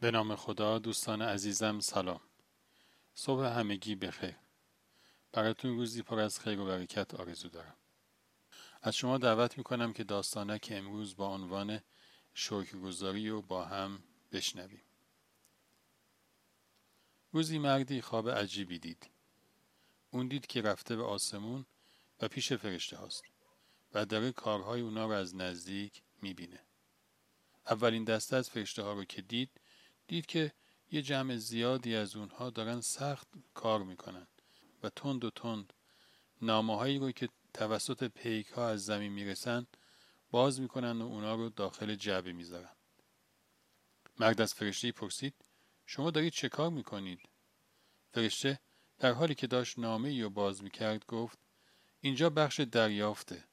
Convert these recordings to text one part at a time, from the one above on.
به نام خدا دوستان عزیزم سلام. صبح همگی بخیر. براتون روزی پر از خیر و برکت آرزو دارم. از شما دعوت می‌کنم که داستانک امروز با عنوان شکرگزاری و با هم بشنویم. روزی مردی خواب عجیبی دید. اون دید که رفته به آسمون و پیش فرشته هاست و داره کارهای اونا رو از نزدیک می‌بینه. اولین دسته از فرشته ها رو که دید دید که یه جمع زیادی از اونها دارن سخت کار می‌کنن و تند و تند نامه هایی رو که توسط پیک ها از زمین می‌رسن باز می‌کنن و اونا رو داخل جعبه می‌ذارن مرد از فرشته پرسید شما دارید چه کار می‌کنید؟ فرشته در حالی که داشت نامه ای رو باز می‌کرد گفت اینجا بخش دریافته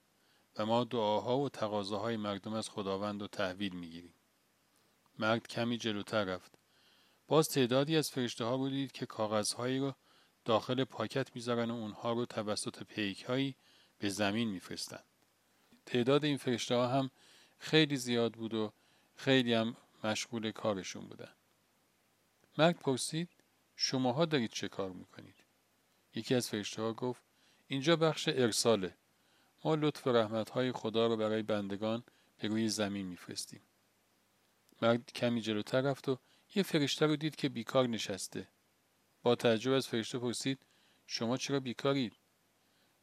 و ما دعاها و تقاضاهای مردم از خداوند رو تحویل می‌گیریم. مرد کمی جلوتر رفت. باز تعدادی از فرشته ها رو دید که کاغذهایی رو داخل پاکت می‌ذارن و اونها رو توسط پیک هایی به زمین میفرستن. تعداد این فرشته ها هم خیلی زیاد بود و خیلی هم مشغول کارشون بودن. مرد پرسید شماها دارید چه کار می‌کنید؟ یکی از فرشته ها گفت اینجا بخش ارساله. ما لطف و رحمت های خدا رو برای بندگان به روی زمین میفرستیم. مرد کمی جلوتر رفت و یه فرشته رو دید که بیکار نشسته. با تعجب از فرشته پرسید شما چرا بیکارید؟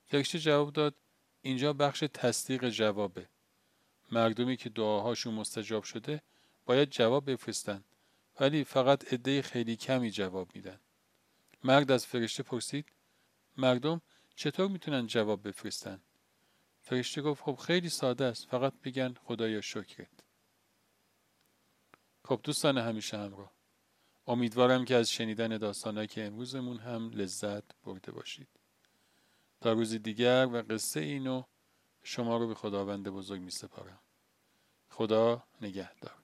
فرشته جواب داد اینجا بخش تصدیق جوابه. مردمی که دعاهاشون مستجاب شده باید جواب بفرستن ولی فقط عده خیلی کمی جواب میدن. مرد از فرشته پرسید مردم چطور می‌تونن جواب بفرستن؟ فرشته گفت خب خیلی ساده است فقط بگن خدایا شکرت. خب دوستان همیشه همراه. امیدوارم که از شنیدن داستانهایی که امروزمون هم لذت برده باشید. تا روزی دیگر و قصه اینو شما رو به خداوند بزرگ می سپارم خدا نگهدار.